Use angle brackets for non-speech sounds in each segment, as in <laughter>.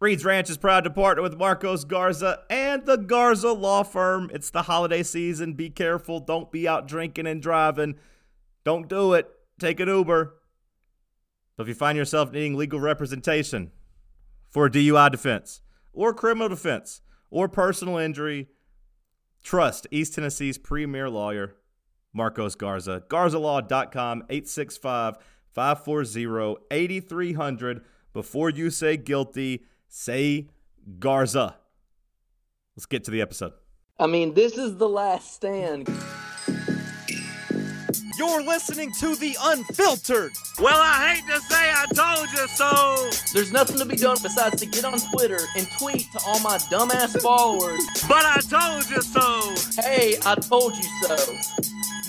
Reed's Ranch is proud to partner with Marcos Garza and the Garza Law Firm. It's the holiday season. Be careful. Don't be out drinking and driving. Don't do it. Take an Uber. So if you find yourself needing legal representation for a DUI defense or criminal defense or personal injury, trust East Tennessee's premier lawyer, Marcos Garza. GarzaLaw.com, 865 540 8300. Before you say guilty, say Garza. Let's get to the episode. I mean, this is the last stand. You're listening to The Unfiltered. Well, I hate to say I told you so, There's nothing to be done besides to get on Twitter and tweet to all my dumbass followers, but I told you so. hey, I told you so.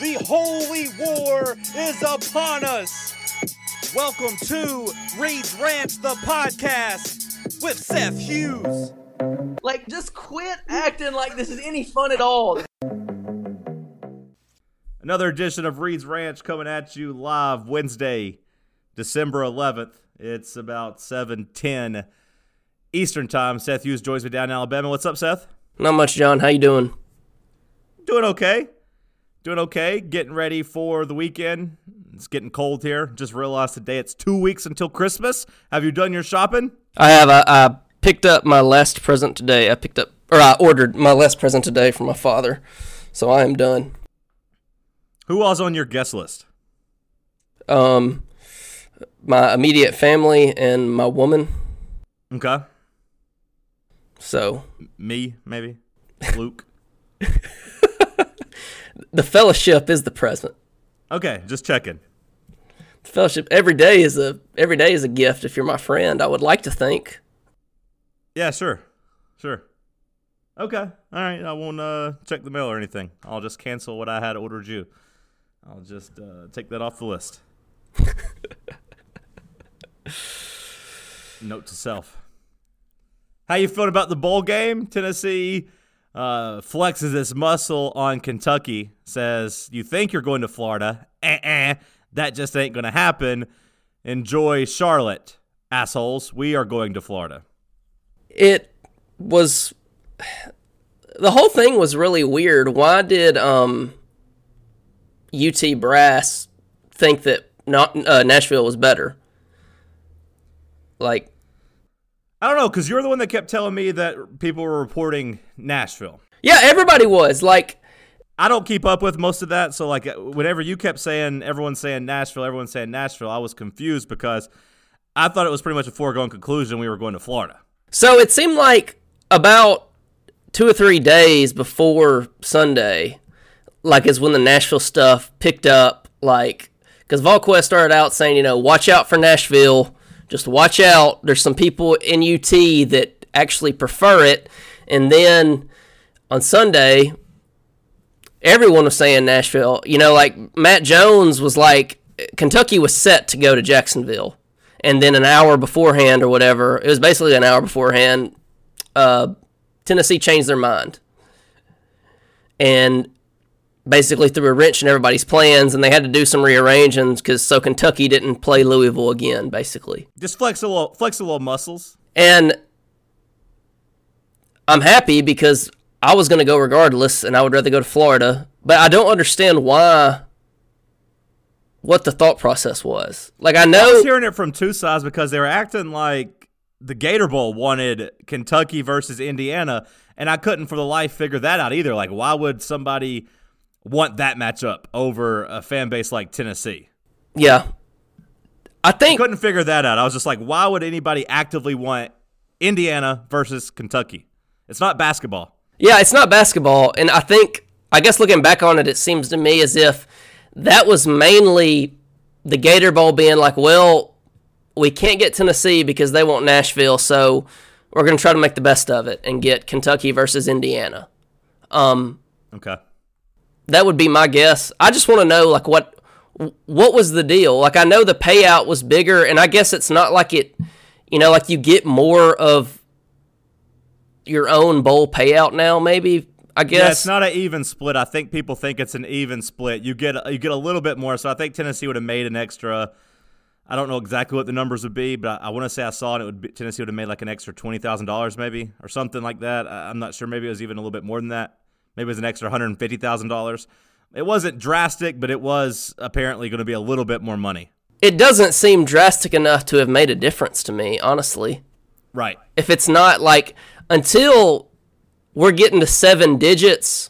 The holy war is upon us! Welcome to Reed's Ranch, the podcast with Seth Hughes. Like, just quit acting like this is any fun at all. Another edition of Reed's Ranch coming at you live Wednesday, December 11th. It's about 7:10 Eastern Time. Seth Hughes joins me down in Alabama. What's up, Seth? Not much, John. How you doing? Doing okay. Doing okay. Getting ready for the weekend. It's getting cold here. Just realized today it's two weeks until Christmas. Have you done your shopping? I have. I, I picked up my last present today. I picked up, or I ordered my last present today from my father. So I am done. Who was on your guest list? Um, my immediate family and my woman. Okay. So Me, maybe. <laughs> Luke. <laughs> the fellowship is the present. Okay, just checking. The fellowship every day is a every day is a gift. If you're my friend, I would like to think. Yeah, sure. Sure. Okay. All right. I won't uh, check the mail or anything. I'll just cancel what I had ordered you. I'll just uh, take that off the list. <laughs> Note to self. How you feeling about the bowl game? Tennessee uh, flexes its muscle on Kentucky. Says you think you're going to Florida. Eh-eh. That just ain't going to happen. Enjoy Charlotte, assholes. We are going to Florida. It was <sighs> the whole thing was really weird. Why did um UT brass think that not uh, Nashville was better? Like I don't know, because you're the one that kept telling me that people were reporting Nashville. Yeah, everybody was. Like, I don't keep up with most of that, so like uh, whenever you kept saying everyone's saying Nashville, everyone's saying Nashville, I was confused because I thought it was pretty much a foregone conclusion we were going to Florida. so it seemed like about two or three days before Sunday, like is when the Nashville stuff picked up. Like, because VolQuest started out saying, you know, watch out for Nashville. Just watch out. There's some people in UT that actually prefer it. And then on Sunday, everyone was saying Nashville. You know, like Matt Jones was like, Kentucky was set to go to Jacksonville. And then an hour beforehand or whatever, it was basically an hour beforehand, uh, Tennessee changed their mind. And basically threw a wrench in everybody's plans, and they had to do some rearranging because so Kentucky didn't play Louisville again, basically. Just flex a little, flex a little muscles. And I'm happy because I was going to go regardless, and I would rather go to Florida. But I don't understand why, what the thought process was. Like, I know I was hearing it from two sides because they were acting like the Gator Bowl wanted Kentucky versus Indiana, and I couldn't for the life figure that out either. Like, why would somebody want that matchup over a fan base like Tennessee? yeah. I think. couldn't figure that out. I was just like, why would anybody actively want Indiana versus Kentucky? It's not basketball. Yeah, it's not basketball. And I think, I guess looking back on it, it seems to me as if that was mainly the Gator Bowl being like, well, we can't get Tennessee because they want Nashville. So we're going to try to make the best of it and get Kentucky versus Indiana. Um, Okay. That would be my guess. I just want to know like what what was the deal? Like I know the payout was bigger, and I guess it's not like it, you know, like you get more of your own bowl payout now. Maybe I guess Yeah, it's not an even split. I think people think it's an even split. You get you get a little bit more. So I think Tennessee would have made an extra. I don't know exactly what the numbers would be, but I, I want to say I saw it. It would be, Tennessee would have made like an extra twenty thousand dollars, maybe or something like that. I, I'm not sure. Maybe it was even a little bit more than that. Maybe it was an extra one hundred fifty thousand dollars. It wasn't drastic, but it was apparently going to be a little bit more money. it doesn't seem drastic enough to have made a difference to me, honestly. Right. If it's not like until we're getting to seven digits,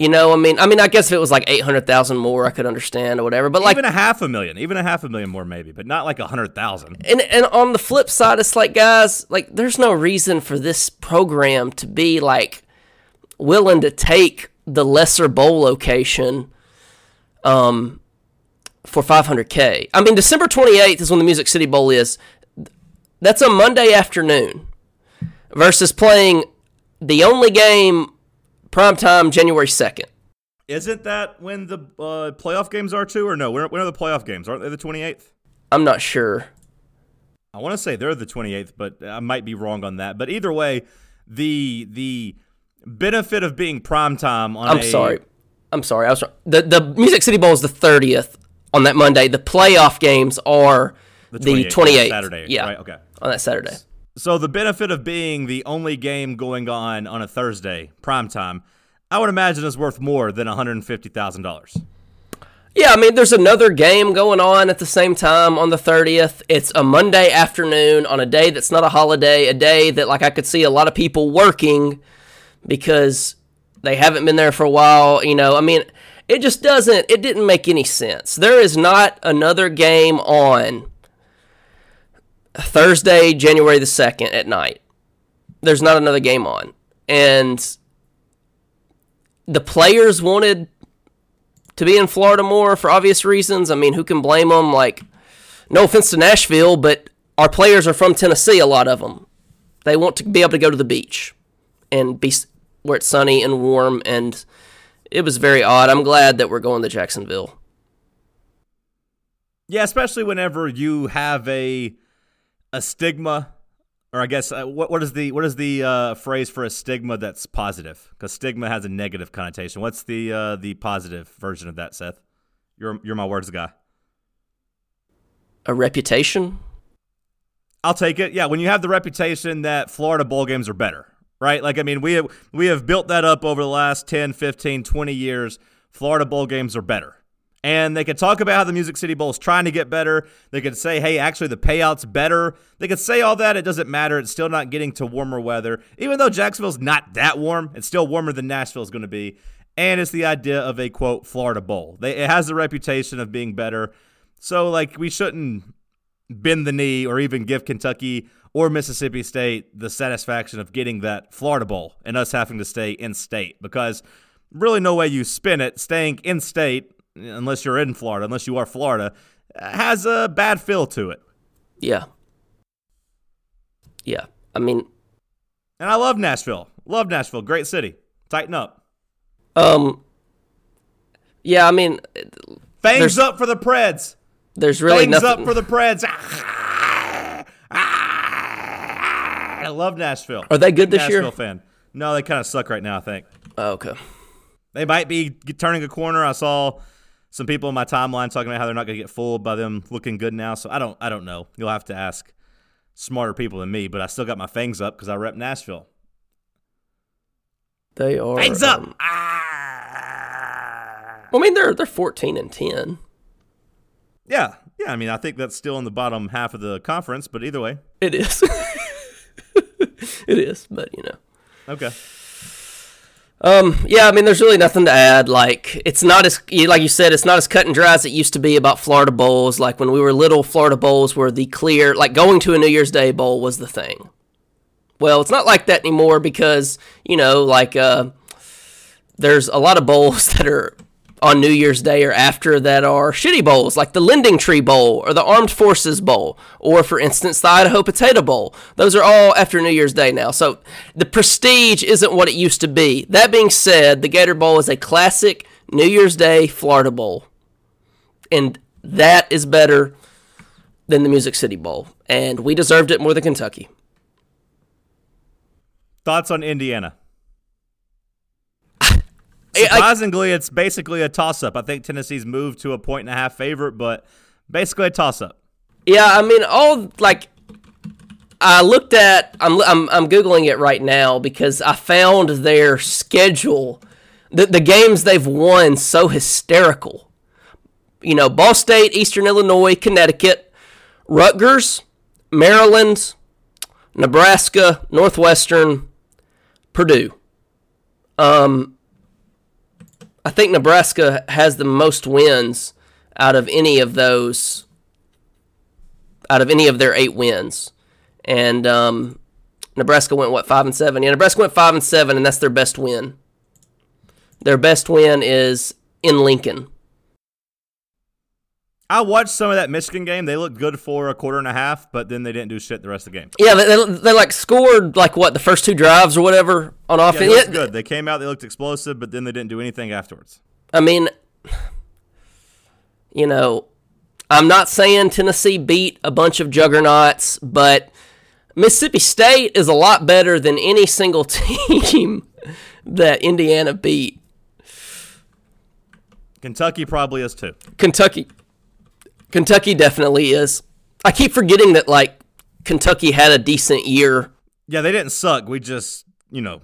you know, I mean, I mean, I guess if it was like eight hundred thousand more, I could understand or whatever. But like, even a half a million, even a half a million more, maybe, but not like a hundred thousand. and and on the flip side, it's like, guys, like, there's no reason for this program to be like willing to take the lesser bowl location, um, for 500k. I mean, December 28th is when the Music City Bowl is. That's a Monday afternoon versus playing the only game primetime January 2nd. Isn't that when the uh, playoff games are too, or no? When are, when are the playoff games? Aren't they the twenty eighth? I'm not sure. I want to say they're the 28th, but I might be wrong on that. But either way, the the benefit of being prime time on I'm a- sorry. I'm sorry. I was the the Music City Bowl is the 30th on that Monday. The playoff games are the 28th, 28th, Saturday, Yeah, right? Okay. on that Saturday. So the benefit of being the only game going on on a Thursday, prime time, I would imagine is worth more than $150,000. Yeah, I mean, there's another game going on at the same time on the 30th. It's a Monday afternoon on a day that's not a holiday, a day that, like, I could see a lot of people working because they haven't been there for a while. You know, I mean, it just doesn't, it didn't make any sense. There is not another game on Thursday, January the 2nd at night. There's not another game on. And the players wanted to be in Florida more for obvious reasons. I mean, who can blame them? Like, no offense to Nashville, but our players are from Tennessee, a lot of them. They want to be able to go to the beach and be where it's sunny and warm, and it was very odd. I'm glad that we're going to Jacksonville. Yeah, especially whenever you have a a stigma, or I guess uh, what what is the what is the uh, phrase for a stigma that's positive? Because stigma has a negative connotation. What's the uh, the positive version of that, Seth? You're you're my words guy. A reputation? I'll take it. Yeah, when you have the reputation that Florida bowl games are better, right? Like I mean, we have we have built that up over the last 10, 15, 20 years. Florida bowl games are better. And they could talk about how the Music City Bowl is trying to get better. They could say, hey, actually, the payout's better. They could say all that. It doesn't matter. It's still not getting to warmer weather. Even though Jacksonville's not that warm, it's still warmer than Nashville is going to be. And it's the idea of a, quote, Florida Bowl. They, it has the reputation of being better. So, like, we shouldn't bend the knee or even give Kentucky or Mississippi State the satisfaction of getting that Florida Bowl and us having to stay in state because really no way you spin it. Staying in state, unless you're in Florida, unless you are Florida, has a bad feel to it. Yeah. Yeah. I mean, And I love Nashville. Love Nashville. Great city. Tighten up. um, yeah, I mean, Fangs up for the Preds. there's really Fangs nothing. up for the Preds. <laughs> I love Nashville. Are they good this Nashville year? fan. No, they kind of suck right now, I think. Oh, okay. They might be turning a corner. I saw some people in my timeline talking about how they're not going to get fooled by them looking good now. So I don't, I don't know. You'll have to ask smarter people than me. But I still got my fangs up because I rep Nashville. They are. Fangs up. um, Ah. I mean, they're they're 14 and 10. Yeah, yeah. I mean, I think that's still in the bottom half of the conference. But either way, It is. <laughs> it is, but you know. okay. Um, yeah, I mean, there's really nothing to add. Like, it's not as, like you said, it's not as cut and dry as it used to be about Florida Bowls. Like, when we were little, Florida Bowls were the clear, like, going to a New Year's Day Bowl was the thing. Well, it's not like that anymore because, you know, like, uh, there's a lot of bowls <laughs> that are on New Year's Day or after that are shitty bowls, like the Lending Tree Bowl or the Armed Forces Bowl, or for instance, the Idaho Potato Bowl. Those are all after New Year's Day now. So the prestige isn't what it used to be. That being said, the Gator Bowl is a classic New Year's Day Florida Bowl. And that is better than the Music City Bowl. And we deserved it more than Kentucky. Thoughts on Indiana? I- Surprisingly, it's basically a toss up. I think Tennessee's moved to a point and a half favorite, but basically a toss up. Yeah, I mean, all like I looked at. I'm I'm I'm googling it right now because I found their schedule, the the games they've won so hysterical. You know, Ball State, Eastern Illinois, Connecticut, Rutgers, Maryland, Nebraska, Northwestern, Purdue. Um, I think Nebraska has the most wins out of any of those out of any of their eight wins. And um, Nebraska went what five and seven? Yeah, Nebraska went five and seven, and that's their best win. Their best win is in Lincoln. I watched some of that Michigan game. They looked good for a quarter and a half, but then they didn't do shit the rest of the game. Yeah, they, they, they like scored like what the first two drives or whatever on Yeah, offense. they looked good. They came out, they looked explosive, but then they didn't do anything afterwards. I mean, you know, I'm not saying Tennessee beat a bunch of juggernauts, but Mississippi State is a lot better than any single <laughs> team that Indiana beat. Kentucky probably is too. Kentucky. Kentucky definitely is. I keep forgetting that like Kentucky had a decent year. Yeah, they didn't suck. We just, you know,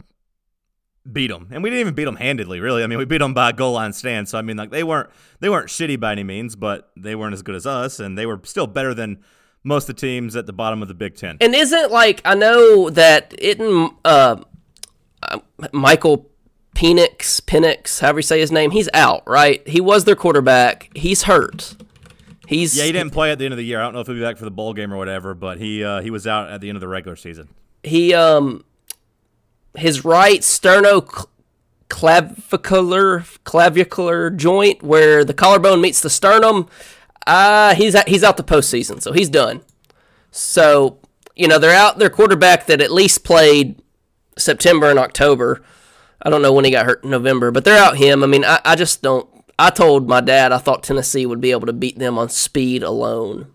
beat them, and we didn't even beat them handedly. Really, I mean, we beat them by a goal line stand. So I mean, like they weren't they weren't shitty by any means, but they weren't as good as us, and they were still better than most of the teams at the bottom of the Big Ten. And isn't like I know that uh, uh Michael Penix Penix, however you say his name, he's out, right? He was their quarterback. He's hurt. He's Yeah, he didn't play at the end of the year. I don't know if he'll be back for the bowl game or whatever, but he uh, he was out at the end of the regular season. he um his right sterno clavicular clavicular joint where the collarbone meets the sternum uh he's he's out the postseason so he's done so you know they're out their quarterback that at least played september and october i don't know when he got hurt in november but they're out him i mean i, I just don't i told my dad i thought tennessee would be able to beat them on speed alone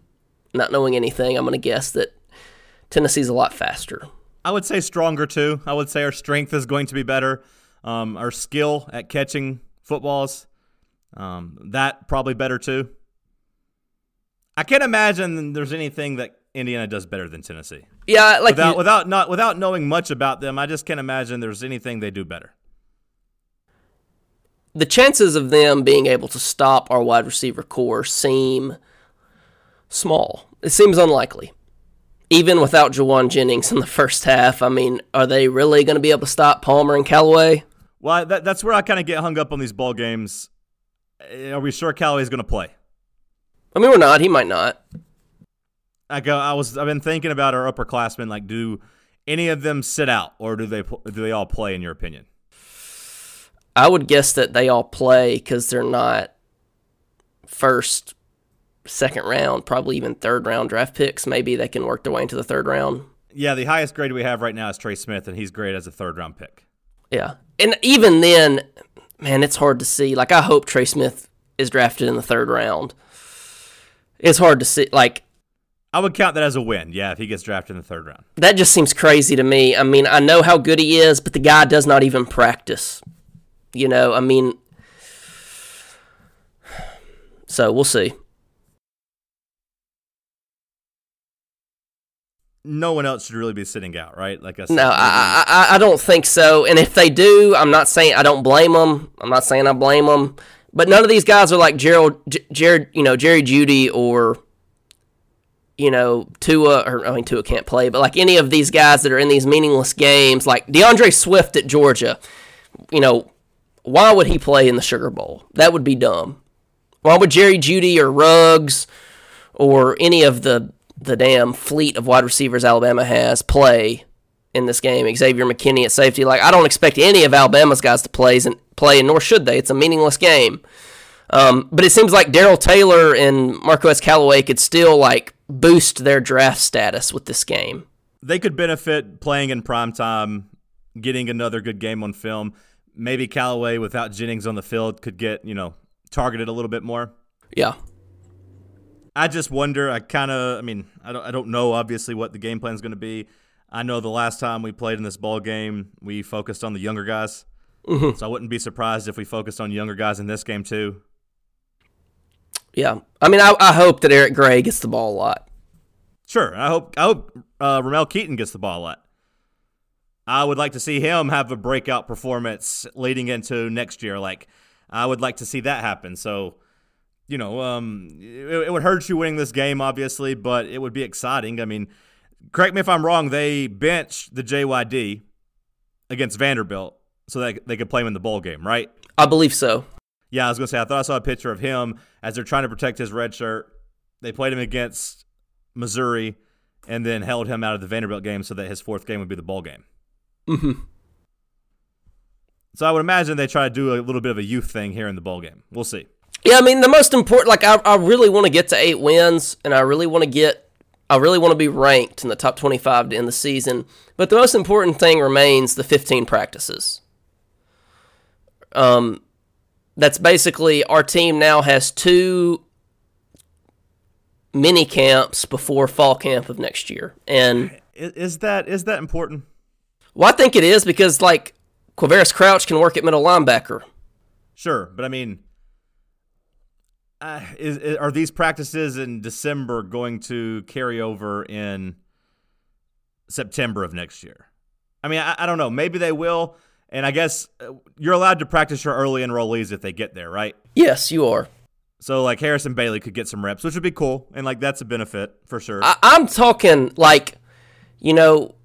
not knowing anything i'm going to guess that tennessee's a lot faster I would say stronger too. I would say our strength is going to be better. Um, our skill at catching footballs, um, that probably better too. I can't imagine there's anything that Indiana does better than Tennessee. Yeah, like Without you- without not without knowing much about them, I just can't imagine there's anything they do better. The chances of them being able to stop our wide receiver corps seem small. It seems unlikely. Even without Jauan Jennings in the first half, I mean, are they really going to be able to stop Palmer and Callaway? Well, that, that's where I kind of get hung up on these ball games. Eh, Are we sure Callaway's going to play? I mean, we're not. He might not. I go. I was. I've been thinking about our upperclassmen. Like, do any of them sit out, or do they do they all play? In your opinion? I would guess that they all play because they're not first, second round, probably even third round draft picks. Maybe they can work their way into the third round. Yeah, the highest grade we have right now is Trey Smith, and he's great as a third round pick. Yeah. And even then, man, it's hard to see. Like, I hope Trey Smith is drafted in the third round. It's hard to see. Like, I would count that as a win. Yeah, if he gets drafted in the third round. that just seems crazy to me. I mean, I know how good he is, but the guy does not even practice. You know, I mean, so we'll see. No one else should really be sitting out, right? Like I said, No, I, I I don't think so. And if they do, I'm not saying I don't blame them. I'm not saying I blame them. But none of these guys are like Gerald, J- Jared, you know, Jerry Jeudy or you know Tua. Or I mean, Tua can't play, but like any of these guys that are in these meaningless games, like D'Andre Swift at Georgia. You know, why would he play in the Sugar Bowl? That would be dumb. Why would Jerry Jeudy or Ruggs or any of the the damn fleet of wide receivers Alabama has play in this game? Xavier McKinney at safety. Like I don't expect any of Alabama's guys to play and play, and nor should they. It's a meaningless game. Um, but it seems like Darrell Taylor and Marquez Callaway could still like boost their draft status with this game. They could benefit playing in prime time, getting another good game on film. Maybe Callaway without Jennings on the field could get, you know, targeted a little bit more. Yeah. I just wonder. I kind of. I mean, I don't. I don't know. Obviously, what the game plan is going to be. I know the last time we played in this ball game, we focused on the younger guys. Mm-hmm. So I wouldn't be surprised if we focused on younger guys in this game too. Yeah. I mean, I, I hope that Eric Gray gets the ball a lot. Sure. I hope. I hope uh, Ramel Keyton gets the ball a lot. I would like to see him have a breakout performance leading into next year. Like, I would like to see that happen. So you know, um, it, it, would hurt you winning this game, obviously, but it would be exciting. I mean, correct me if I'm wrong. They benched the JYD against Vanderbilt so that they could play him in the bowl game, right? I believe so. Yeah, I was gonna say I thought I saw a picture of him as they're trying to protect his red shirt. They played him against Missouri and then held him out of the Vanderbilt game so that his fourth game would be the bowl game. Mm-hmm. So I would imagine they try to do a little bit of a youth thing here in the bowl game. We'll see. Yeah, I mean the most important. Like I, I really want to get to eight wins, and I really want to get. I really want to be ranked in the top twenty-five to end the season. But the most important thing remains the fifteen practices. Um, that's basically our team now has two mini camps before fall camp of next year, and is that is that important? Well, I think it is because like Quavaris Crouch can work at middle linebacker. Sure, but I mean uh, is, is, are these practices in December going to carry over in September of next year? I mean, I, I don't know. Maybe they will. And I guess uh, you're allowed to practice your early enrollees if they get there, right? Yes, you are. So like Harrison Bailey could get some reps, which would be cool, and like that's a benefit for sure. I, I'm talking like, you know,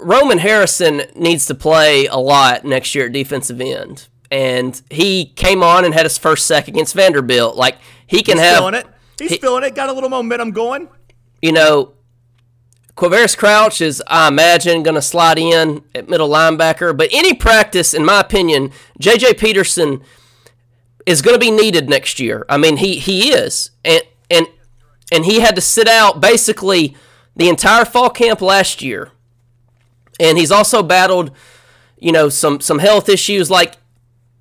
Roman Harrison needs to play a lot next year at defensive end and he came on and had his first sack against Vanderbilt. Like he can He's have feeling it. He's he, feeling it. Got a little momentum going. You know, Quavaris Crouch is, I imagine, going to slide in at middle linebacker. But any practice, in my opinion, J.J. Peterson is going to be needed next year. I mean, he he is, and and and he had to sit out basically the entire fall camp last year, and he's also battled, you know, some some health issues. Like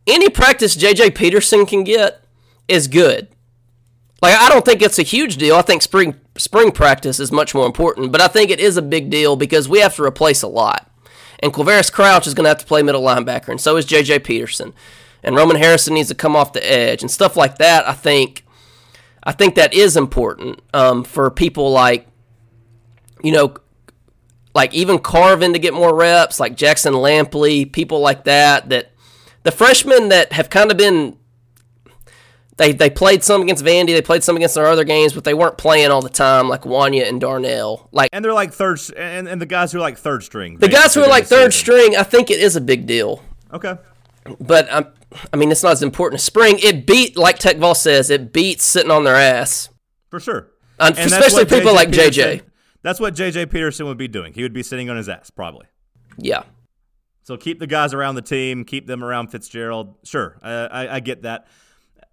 any practice JJ Peterson can get is good. Like I don't think it's a huge deal. I think spring spring practice is much more important, but I think it is a big deal because we have to replace a lot. And Quavaris Crouch is going to have to play middle linebacker, and so is JJ Peterson. And Roman Harrison needs to come off the edge and stuff like that. I think, I think that is important um, for people like, you know, like even Carvin to get more reps, like Jackson Lampley, people like that that the freshmen that have kind of been they they played some against Vandy, they played some against their other games, but they weren't playing all the time like Wanya and Darnell. Like and they're like third and, and the guys who are like third string. The guys who are like third string, I think it is a big deal. Okay. But um, I mean, it's not as important as spring. It beat, like Tech Vol says, it beats sitting on their ass. For sure. And, and especially people JJ like Peterson, JJ. That's what JJ Peterson would be doing. He would be sitting on his ass, probably. Yeah. So keep the guys around the team, keep them around Fitzgerald. Sure, I, I, I get that.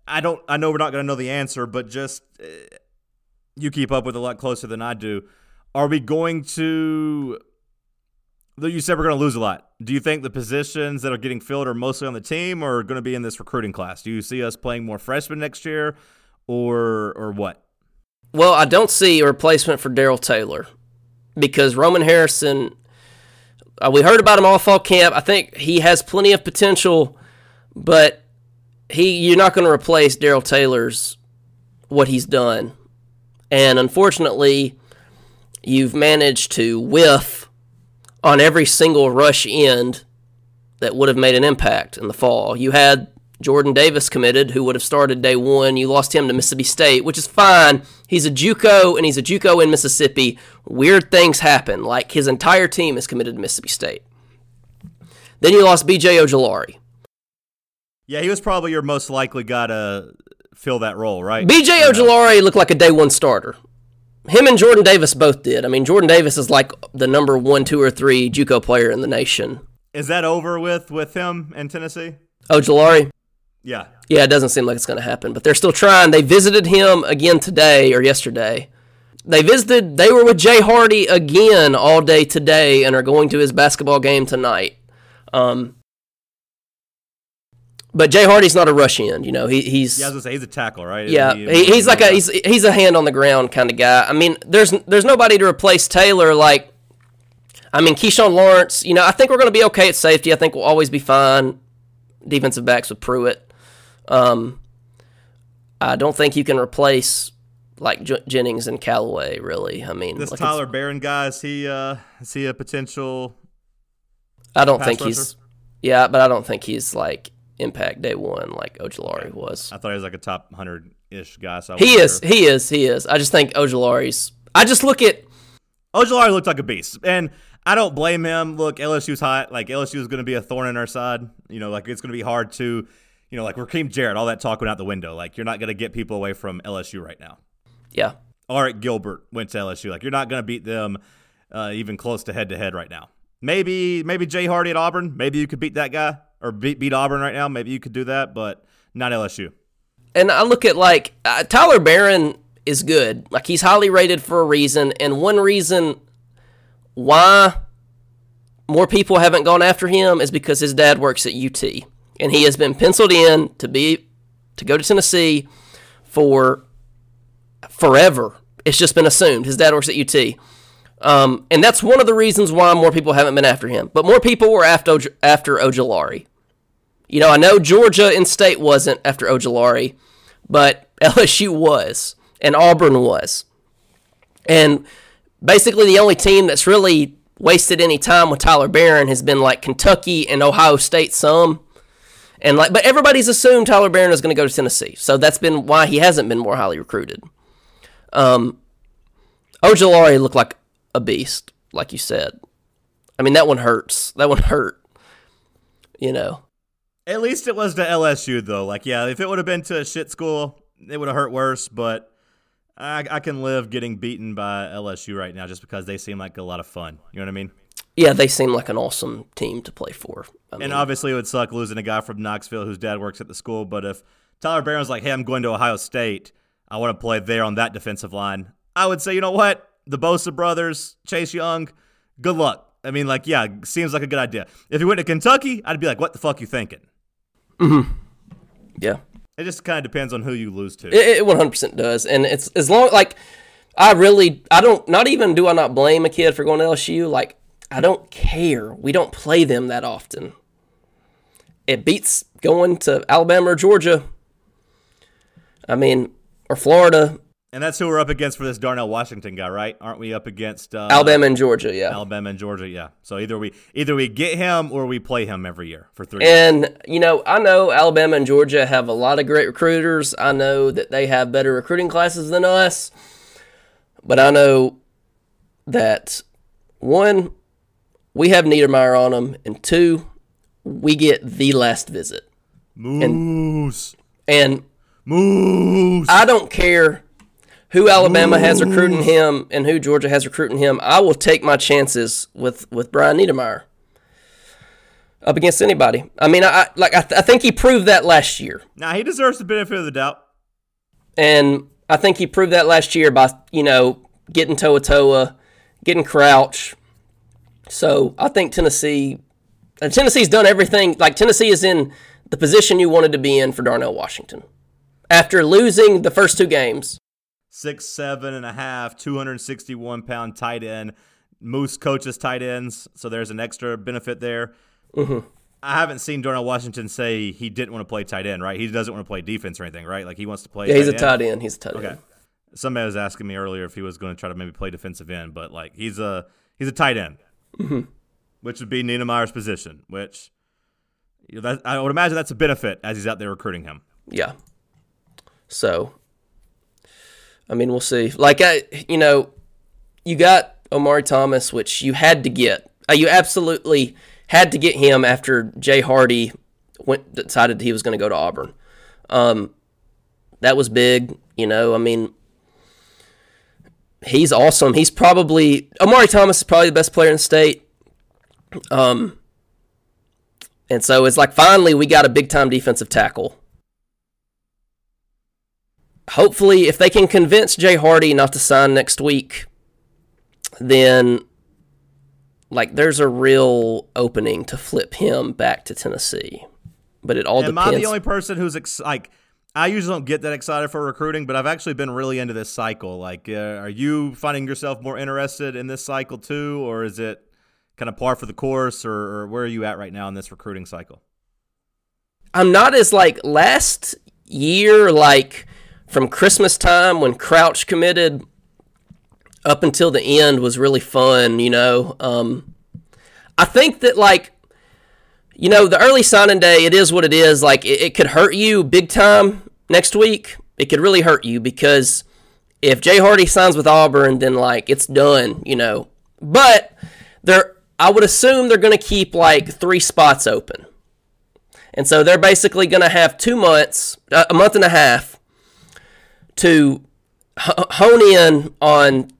I don't. I know we're not going to know the answer, but just uh, you keep up with a lot closer than I do. Are we going to? You said we're going to lose a lot. Do you think the positions that are getting filled are mostly on the team, or going to be in this recruiting class? Do you see us playing more freshmen next year, or or what? Well, I don't see a replacement for Darrell Taylor because Roman Harrison uh, we heard about him all fall camp. I think he has plenty of potential, but he you're not going to replace Darrell Taylor's what he's done. And unfortunately, you've managed to whiff on every single rush end that would have made an impact in the fall. You had Jordan Davis committed, who would have started day one. You lost him to Mississippi State, which is fine. He's a JUCO, and he's a JUCO in Mississippi. Weird things happen. Like his entire team is committed to Mississippi State. Then you lost B.J. Ojulari. Yeah, he was probably your most likely guy to fill that role, right? B.J. Ojulari looked like a day one starter. Him and Jordan Davis both did. I mean, Jordan Davis is like the number one, two, or three JUCO player in the nation. Is that over with with him in Tennessee? Ojulari? Yeah. Yeah, it doesn't seem like it's going to happen, but they're still trying. They visited him again today or yesterday. They visited, they were with Jay Hardy again all day today and are going to his basketball game tonight. Um, but Jay Hardy's not a rush in, you know. He, he's Yeah, I was gonna say he's a tackle, right? yeah, He- he, he's like a he's he's a hand on the ground kind of guy. I mean, there's there's nobody to replace Taylor. Like, I mean, Keyshawn Lawrence. You know, I think we're going to be okay at safety. I think we'll always be fine. Defensive backs with Pruitt. Um, I don't think you can replace like J- Jennings and Callaway. Really, I mean, this like, Tyler Baron guy. Is he uh is he a potential? I don't think rusher? he's yeah, but I don't think he's like impact day one like Ojulari was. I thought he was like a top hundred ish guy. So I He is, sure. he is, he is. I just think Ojulari's. I just look at Ojulari looked like a beast, and I don't blame him. Look, LSU's hot. Like LSU is going to be a thorn in our side. You know, like it's going to be hard to, you know, like Rakim Jarrett. All that talk went out the window. Like you're not going to get people away from LSU right now. yeah. Arik Gilbert went to LSU. Like you're not going to beat them uh, even close to head to head right now. Maybe maybe Jay Hardy at Auburn. Maybe you could beat that guy or beat beat Auburn right now. Maybe you could do that, but not LSU. and I look at like uh, Tyler Baron is good. Like he's highly rated for a reason, and one reason why more people haven't gone after him is because his dad works at UT, and he has been penciled in to be to go to Tennessee for forever. It's just been assumed his dad works at UT. Um, and that's one of the reasons why more people haven't been after him. But more people were after after Ojulari. You know, I know Georgia in state wasn't after Ojulari, but <laughs> LSU was, and Auburn was. And basically, the only team that's really wasted any time with Tyler Baron has been like Kentucky and Ohio State some. And like, but everybody's assumed Tyler Baron is going to go to Tennessee, so that's been why he hasn't been more highly recruited. Um, Ojulari looked like a beast, like you said. I mean, that one hurts. That one hurt. You know. At least it was to LSU though. Like yeah, if it would have been to a shit school, it would have hurt worse. But I, I can live getting beaten by LSU right now just because they seem like a lot of fun. You know what I mean? Yeah, they seem like an awesome team to play for. I mean, And obviously, it would suck losing a guy from Knoxville whose dad works at the school. But if Tyler Baron's like, "Hey, I'm going to Ohio State. I want to play there on that defensive line," I would say, you know what? The Bosa brothers, Chase Young, good luck. I mean, like, yeah, seems like a good idea. If he went to Kentucky, I'd be like, "What the fuck you thinking?" Mm-hmm. yeah, It just kind of depends on who you lose to. it, it 100% does, and it's as long like I really I don't not even do I not blame a kid for going to LSU. Like I don't care. We don't play them that often. It beats going to Alabama or Georgia. I mean, or Florida, And that's who we're up against for this Darnell Washington guy, right? Aren't we up against uh, Alabama and Georgia. Yeah. Alabama and Georgia? Yeah. So either we either we get him or we play him every year for three. years. And you know, I know Alabama and Georgia have a lot of great recruiters. I know that they have better recruiting classes than us. But I know that one, we have Niedermeyer on them, and two, we get the last visit. Moose, And Moose. I don't care who Alabama has recruiting him and who Georgia has recruiting him. I will take my chances with with Brian Niedermeyer up against anybody. I mean, I I- like I, th- I think he proved that last year. now he deserves the benefit of the doubt. And I think he proved that last year by, you know, getting To'oTo'o, getting Crouch. So I think Tennessee, and Tennessee's done everything. Like Tennessee is in the position you wanted to be in for Darnell Washington. After losing the first two games, Six, seven and a half, 261 pound tight end. Moose coaches tight ends, so there's an extra benefit there. Mm-hmm. I haven't seen Darnell Washington say he didn't want to play tight end, right? He doesn't want to play defense or anything, right? Like he wants to play. yeah, he's a end. tight end. He's a tight Okay. end. Somebody was asking me earlier if he was going to try to maybe play defensive end, but like he's a he's a tight end, Mm-hmm. which would be Niedermeyer's position. Which you know, that, I would imagine that's a benefit as he's out there recruiting him. Yeah. So, I mean, we'll see. Like, I, you know, you got Omari Thomas, which you had to get. Uh, you absolutely had to get him after Jay Hardy went decided he was going to go to Auburn. Um, that was big. You know, I mean, he's awesome. He's probably Omari Thomas is probably the best player in the state. Um, and so it's like finally we got a big time defensive tackle hopefully, if they can convince Jay Hardy not to sign next week, then like there's a real opening to flip him back to Tennessee. But it all Am depends. I the only person who's ex- like? I usually don't get that excited for recruiting, but I've actually been really into this cycle. Like, uh, are you finding yourself more interested in this cycle too, or is it kind of par for the course, or, or where are you at right now in this recruiting cycle? I'm not as like last year, like from Christmas time when Crouch committed up until the end was really fun, you know. Um, I think that like you know the early signing day, it is what it is. Like it, it could hurt you big time next week. It could really hurt you because if Jay Hardy signs with Auburn, then like it's done, you know. But they're I would assume they're going to keep like three spots open. And so they're basically going to have two months, uh, a month and a half, to hone in on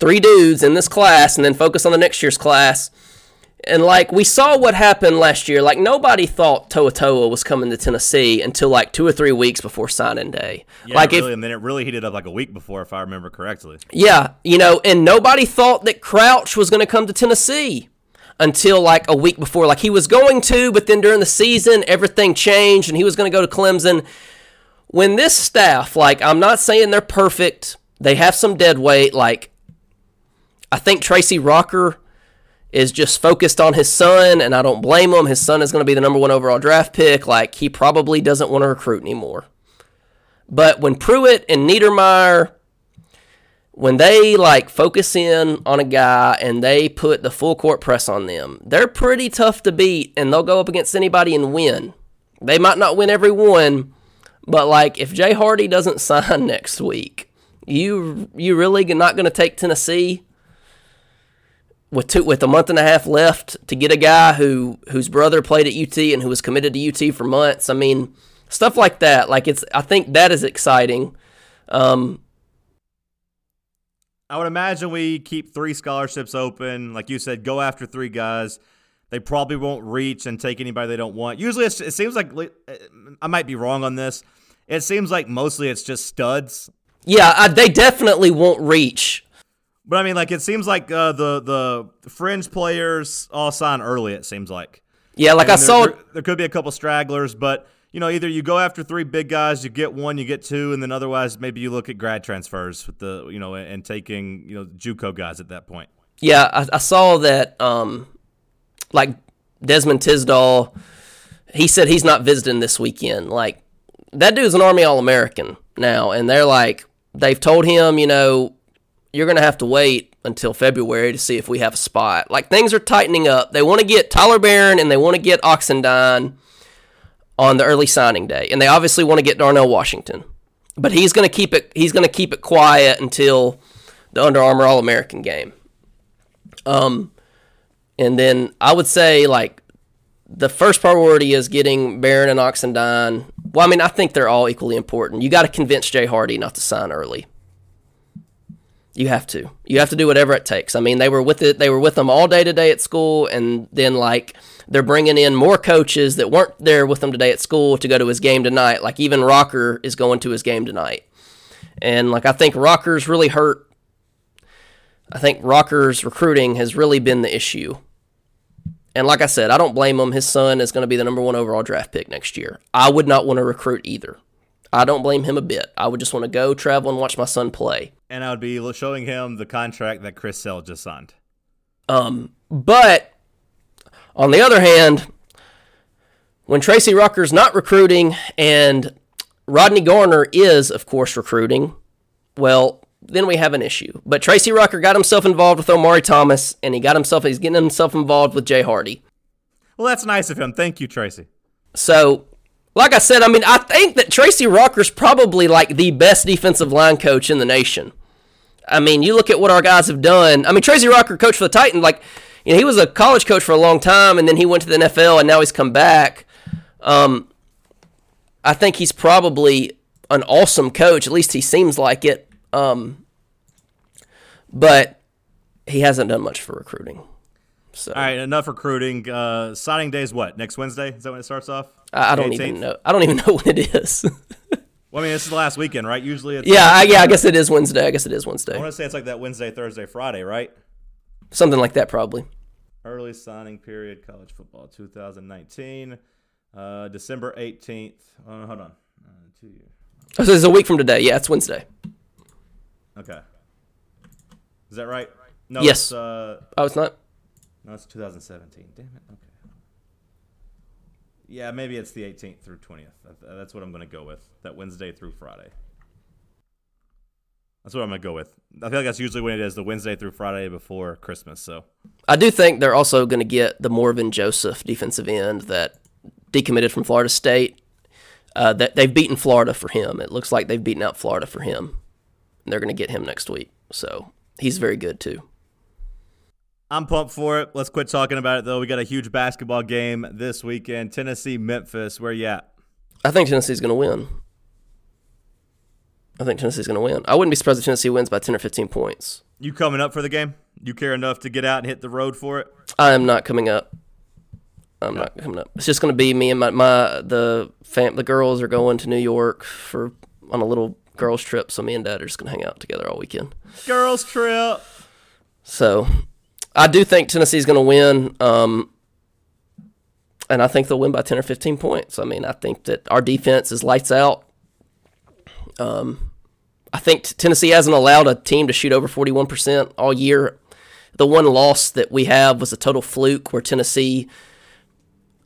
three dudes in this class and then focus on the next year's class. And like we saw what happened last year, like nobody thought To'oTo'o was coming to Tennessee until like two or three weeks before signing day. Yeah, like really, if and then it really heated up like a week before, if I remember correctly. yeah, you know, and nobody thought that Crouch was going to come to Tennessee until like a week before. Like he was going to, but then during the season, everything changed and he was going to go to Clemson. When this staff, like, I'm not saying they're perfect, they have some dead weight. Like, I think Tracy Rocker is just focused on his son, and I don't blame him. His son is going to be the number one overall draft pick. Like, he probably doesn't want to recruit anymore. But when Pruitt and Niedermeyer when they like focus in on a guy and they put the full court press on them, they're pretty tough to beat and they'll go up against anybody and win. They might not win every one, but like if Jay Hardy doesn't <laughs> sign next week, you you really not going to take Tennessee with two, with a month and a half left to get a guy who whose brother played at UT and who was committed to UT for months. I mean, stuff like that. Like it's I think that is exciting. Um, I would imagine we keep three scholarships open. Like you said, go after three guys. They probably won't reach and take anybody they don't want. Usually, it's, it seems like I might be wrong on this. It seems like mostly it's just studs. Yeah, I, they definitely won't reach. But I mean, like it seems like uh, the the fringe players all sign early. It seems like. Yeah, like I, I mean, saw. There, there could be a couple stragglers, but you know, either you go after three big guys, you get one, you get two, and then otherwise maybe you look at grad transfers with the you know and taking you know JUCO guys at that point. Yeah, I, I saw that. Um, like Desmond Tisdall, he said he's not visiting this weekend. Like that dude's an Army All American now, and they're like they've told him, you know, you're gonna have to wait until February to see if we have a spot. Like things are tightening up. They want to get Tyler Baron and they want to get Oxendine on the early signing day, and they obviously want to get Darnell Washington. But he's gonna keep it. He's gonna keep it quiet until the Under Armour All American game. Um, and then I would say like the first priority is getting Baron and Oxendine. Well, I mean, I think they're all equally important. You got to convince Jay Hardy not to sign early. You have to. You have to do whatever it takes. I mean, they were with it. They were with them all day today at school, and then like they're bringing in more coaches that weren't there with them today at school to go to his game tonight. Like even Rocker is going to his game tonight, and like I think Rocker's really hurt. I think Rocker's recruiting has really been the issue. And like I said, I don't blame him. His son is going to be the number one overall draft pick next year. I would not want to recruit either. I don't blame him a bit. I would just want to go travel and watch my son play. And I would be showing him the contract that Chris Sell just signed. Um, but on the other hand, when Tracy Rocker's not recruiting and Rodney Garner is, of course, recruiting, well, then we have an issue. But Tracy Rocker got himself involved with Omari Thomas, and he got himself he's getting himself involved with Jay Hardy. Well, that's nice of him. Thank you, Tracy. So, like I said, I mean, I think that Tracy Rocker's probably like the best defensive line coach in the nation. I mean, you look at what our guys have done. I mean, Tracy Rocker, coached for the Titans. Like, you know, he was a college coach for a long time, and then he went to the NFL, and now he's come back. Um, I think he's probably an awesome coach. At least he seems like it. Um, but he hasn't done much for recruiting. So All right, enough recruiting. Uh, signing day is what? Next Wednesday? Is that when it starts off? I, I don't 18th? even know. I don't even <laughs> know when it is. Well, I mean, this is the last weekend, right? Usually it's. Yeah, I, yeah. I guess it is Wednesday. I guess it is Wednesday. I want to say it's like that Wednesday, Thursday, Friday, right? Something like that, probably. Early signing period, college football, 2019, uh, December 18th. Oh, hold on. Uh, two years. Oh, so it's a week from today. Yeah, it's Wednesday. Okay. Is that right? No. Yes. It's, uh, Oh, it's not. no, it's 2017. Damn it. Okay. Yeah, maybe it's the 18th through 20th. That's what I'm going to go with. That Wednesday through Friday. That's what I'm going to go with. I feel like that's usually when it is the Wednesday through Friday before Christmas. So I do think they're also going to get the Morvin Joseph defensive end that decommitted from Florida State. Uh, that they've beaten Florida for him. It looks like they've beaten out Florida for him. And they're going to get him next week. So he's very good too. I'm pumped for it. Let's quit talking about it though. We got a huge basketball game this weekend. Tennessee, Memphis. Where you at? I think Tennessee's going to win. I think Tennessee's going to win. I wouldn't be surprised if Tennessee wins by 10 or 15 points. You coming up for the game? You care enough to get out and hit the road for it? I am not coming up. I'm not coming up. It's just going to be me and my, my the fam. The girls are going to New York for on a little girls trip, so me and Dad are just going to hang out together all weekend. Girls trip. So I do think Tennessee's going to win, um, and I think they'll win by 10 or 15 points. I mean, I think that our defense is lights out. Um, I think Tennessee hasn't allowed a team to shoot over 41% all year. The one loss that we have was a total fluke where Tennessee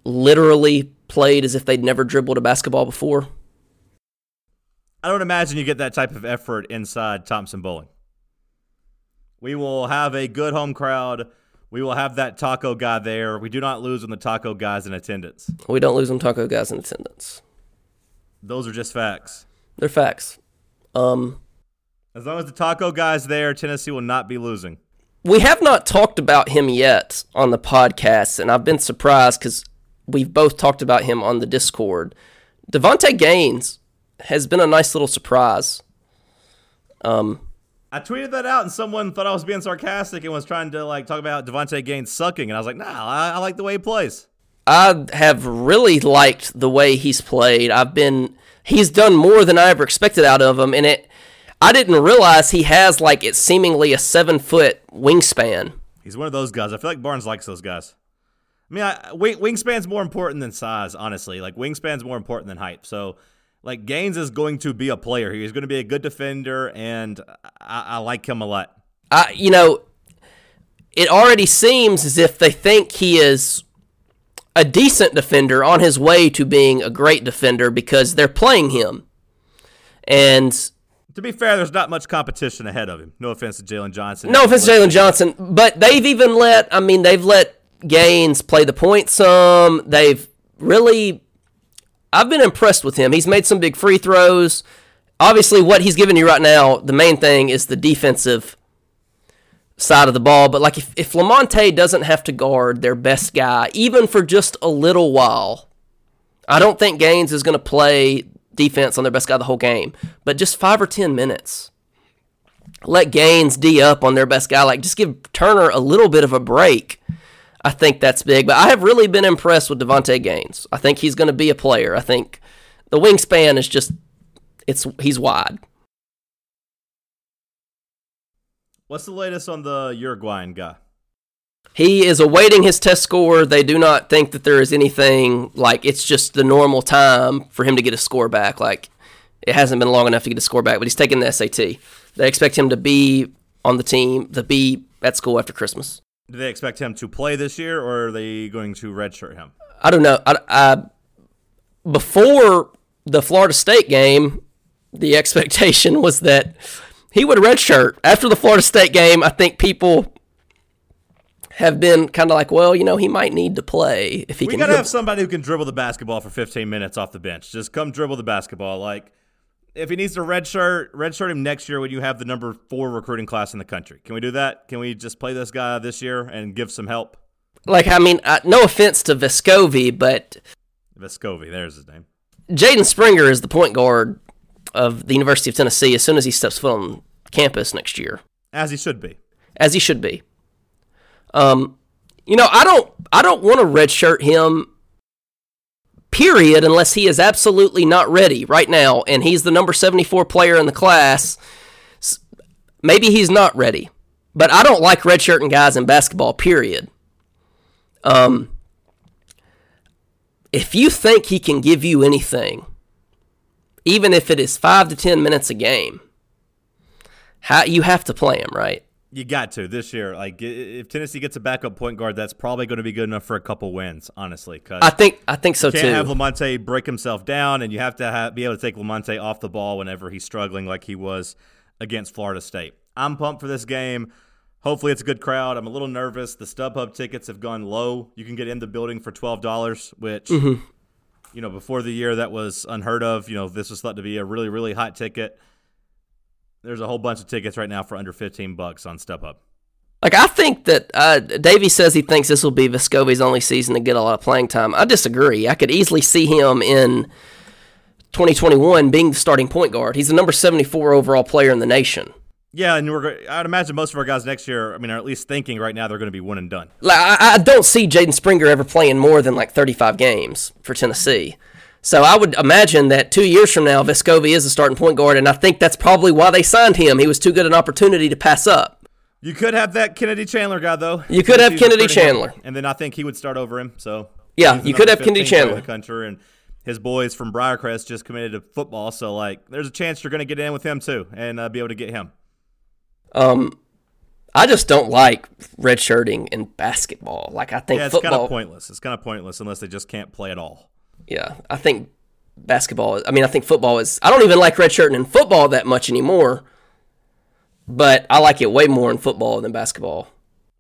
literally played as if they'd never dribbled a basketball before. I don't imagine you get that type of effort inside Thompson Boling. We will have a good home crowd. We will have that taco guy there. We do not lose when the taco guy's in attendance. We don't lose them taco guys in attendance. Those are just facts. They're facts. Um, As long as the taco guy's there, Tennessee will not be losing. we have not talked about him yet on the podcast, and I've been surprised because we've both talked about him on the Discord. Davonte Gaines has been a nice little surprise. Um, I tweeted that out, and someone thought I was being sarcastic and was trying to like talk about Davonte Gaines sucking, and I was like, Nah, I, I like the way he plays. I have really liked the way he's played. I've been he's done more than I ever expected out of him, and it I didn't realize he has like it's seemingly a seven foot wingspan. He's one of those guys. I feel like Barnes likes those guys. I mean, I, wingspan's more important than size, honestly. Like wingspan's more important than height. So, like Gaines is going to be a player. He's going to be a good defender, and I, I like him a lot. I, you know, it already seems as if they think he is a decent defender on his way to being a great defender because they're playing him. And To be fair, there's not much competition ahead of him. No offense to Jalen Johnson. no offense to Jalen Johnson, but they've even let, I mean, they've let Gaines play the point some. They've really, I've been impressed with him. He's made some big free throws. Obviously, what he's giving you right now, the main thing is the defensive side of the ball. But like if, if Lamonte doesn't have to guard their best guy, even for just a little while, I don't think Gaines is going to play defense on their best guy the whole game. But just five or ten minutes. Let Gaines D up on their best guy. Like just give Turner a little bit of a break. I think that's big. But I have really been impressed with Davonte Gaines. I think he's going to be a player. I think the wingspan is just it's he's wide. What's the latest on the Uruguayan guy? He is awaiting his test score. They do not think that there is anything like it's just the normal time for him to get a score back. Like it hasn't been long enough to get a score back, but he's taking the SAT. They expect him to be on the team, to be at school after Christmas. Do they expect him to play this year, or are they going to redshirt him? I don't know. I, I before the Florida State game, the expectation <laughs> was that he would redshirt. After the Florida State game, I think people have been kind of like, well, you know, he might need to play if he We can. We gotta dribble. have somebody who can dribble the basketball for 15 minutes off the bench. Just come dribble the basketball. Like, if he needs to redshirt, redshirt him next year when you have the number four recruiting class in the country. Can we do that? Can we just play this guy this year and give some help? like, I mean, uh, no offense to Vescovi, but Vescovi, there's his name. Jaden Springer is the point guard of the University of Tennessee as soon as he steps foot on campus next year. As he should be. as he should be. Um, you know, I don't, I don't want to redshirt him. Period, unless he is absolutely not ready right now, and he's the number 74 player in the class. Maybe he's not ready, but I don't like redshirting guys in basketball, period. Um, if you think he can give you anything, even if it is five to 10 minutes a game, how, you have to play him, right? You got to this year. Like if Tennessee gets a backup point guard, that's probably going to be good enough for a couple wins. Honestly, because I think I think so you can't too. have Lamonte break himself down, and you have to have, be able to take Lamonte off the ball whenever he's struggling, like he was against Florida State. I'm pumped for this game. Hopefully, it's a good crowd. I'm a little nervous. The StubHub tickets have gone low. You can get in the building for twelve dollars, which Mm-hmm. you know before the year that was unheard of. You know this was thought to be a really really hot ticket. There's a whole bunch of tickets right now for under 15 bucks on StubHub. Like I think that uh, Davey says he thinks this will be Vescovi's only season to get a lot of playing time. I disagree. I could easily see him in 2021 being the starting point guard. He's the number 74 overall player in the nation. Yeah, and we're I'd imagine most of our guys next year, I mean, are at least thinking right now they're going to be one and done. Like I, I don't see Jaden Springer ever playing more than like 35 games for Tennessee. So I would imagine that two years from now, Vescovi is a starting point guard, and I think that's probably why they signed him. He was too good an opportunity to pass up. You could have that Kennedy Chandler guy though. You could have Kennedy recruiting him, Chandler. and then I think he would start over him. So Yeah, you could have Kennedy 15 player in Chandler. the country, and his boys from Briarcrest just committed to football. So like, there's a chance you're going to get in with him too, and uh, be able to get him. Um, I just don't like redshirting in basketball. Like I think Yeah, it's kind of pointless. It's kind of pointless unless they just can't play at all. Yeah, I think basketball. I mean, I think football is. I don't even like redshirting in football that much anymore. But I like it way more in football than basketball.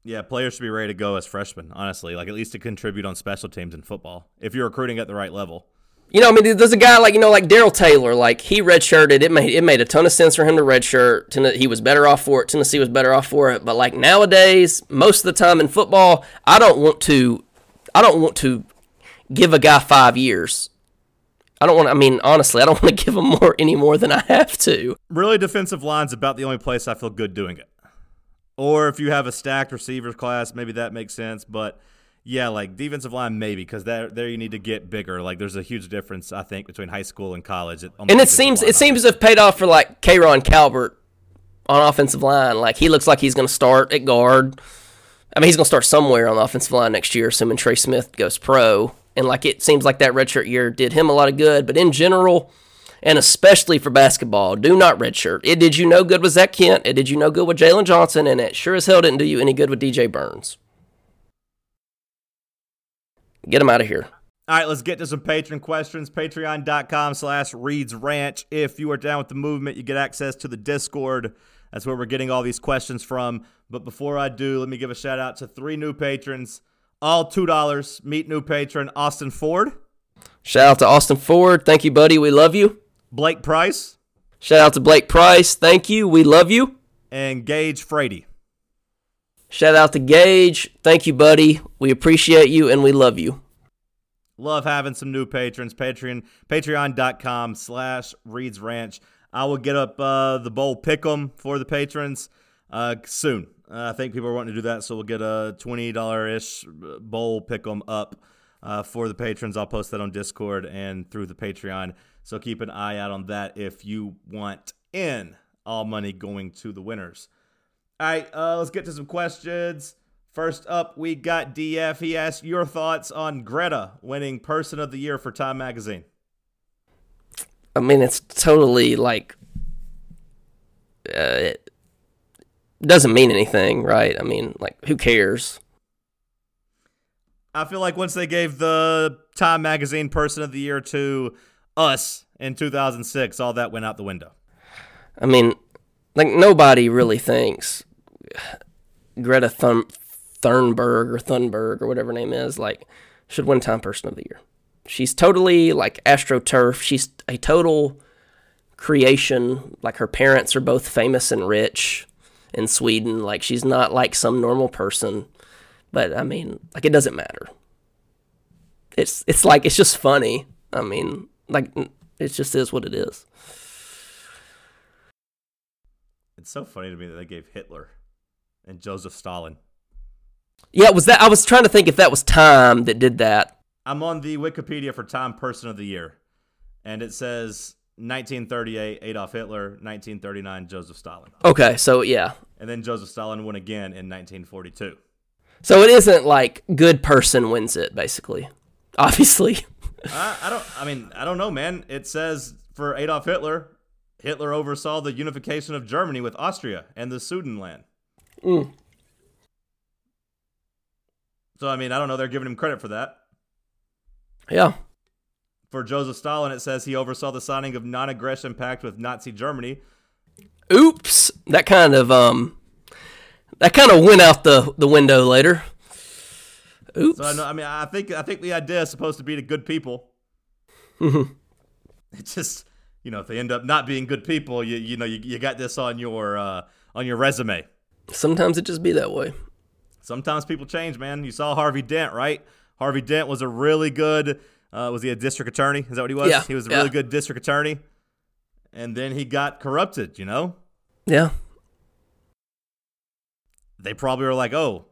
Yeah, players should be ready to go as freshmen. Honestly, like at least to contribute on special teams in football if you're recruiting at the right level. You know, I mean, there's a guy like you know, like Darrell Taylor. Like he redshirted. It made it made a ton of sense for him to redshirt. Ten- He was better off for it. Tennessee was better off for it. But like nowadays, most of the time in football, I don't want to. I don't want to give a guy five years. I don't want. I mean, honestly, I don't <laughs> want to give him more any more than I have to. Really, defensive line's about the only place I feel good doing it. Or if you have a stacked receivers class, maybe that makes sense. But yeah, like defensive line, maybe because there there you need to get bigger. Like there's a huge difference, I think, between high school and college. And it seems line. it seems to have paid off for like K'Rojhn Calbert on offensive line. Like he looks like he's going to start at guard. I mean, he's going to start somewhere on the offensive line next year, assuming Trey Smith goes pro. And like it seems like that redshirt year did him a lot of good. But in general, and especially for basketball, do not redshirt. It did you no good with Zach Kent. It did you no good with Jalen Johnson, and it sure as hell didn't do you any good with DJ Burns. Get him out of here. All right, let's get to some patron questions. Patreon.com slash Reeds Ranch. If you are down with the movement, you get access to the Discord. That's where we're getting all these questions from. But before I do, let me give a shout out to three new patrons, all $2. Meet new patron Austin Ford, Shout out to Austin Ford. Thank you, buddy. We love you. Blake Price, Shout out to Blake Price. Thank you. We love you. and Gage Frady. Shout out to Gage. Thank you, buddy. We appreciate you and we love you. Love having some new patrons. Patreon, patreon.com slash Reeds Ranch. I will get up uh, the bowl pick'em for the patrons uh, soon. Uh, I think people are wanting to do that, so we'll get a $20 ish bowl pick'em up uh, for the patrons. I'll post that on Discord and through the Patreon. So keep an eye out on that if you want in. All money going to the winners. All right, uh, let's get to some questions. First up, we got DF. He asked your thoughts on Greta winning Person of the Year for Time Magazine. I mean, it's totally like. Uh, it doesn't mean anything, right? I mean, like, who cares? I feel like once they gave the Time Magazine Person of the Year to us in 2006, all that went out the window. I mean, like, nobody really thinks Greta Thun- Thunberg or Thunberg or whatever her name is, like, should win Time Person of the Year. She's totally like AstroTurf. She's a total creation. Like, her parents are both famous and rich in Sweden. Like, she's not like some normal person. But I mean, like, it doesn't matter. It's it's like it's just funny. I mean, like, it just is what it is. It's so funny to me that they gave Hitler and Joseph Stalin. Yeah, was that? I was trying to think if that was Time that did that. I'm on the Wikipedia for Time Person of the Year, and it says 1938 Adolf Hitler, 1939 Joseph Stalin, Okay, so yeah. and then Joseph Stalin won again in 1942. So it isn't like good person wins it, basically. Obviously. I, I don't. I mean, I don't know, man. It says for Adolf Hitler, Hitler oversaw the unification of Germany with Austria and the Sudetenland. Mm. So I mean, I don't know. They're giving him credit for that. Yeah. For Joseph Stalin, it says he oversaw the signing of non-aggression pact with Nazi Germany. Oops. That kind of um that kind of went out the the window later. Oops. So I, know, I mean, I think I think the idea is supposed to be to good people. Mm-hmm. <laughs> It's just you know, if they end up not being good people, you you know, you, you got this on your uh, on your resume. Sometimes it just be that way. Sometimes people change, man. You saw Harvey Dent, right? Harvey Dent was a really good. Uh, was he a district attorney? Is that what he was? Yeah, he was a yeah. really good district attorney, and then he got corrupted. You know, Yeah. they probably were like, "Oh,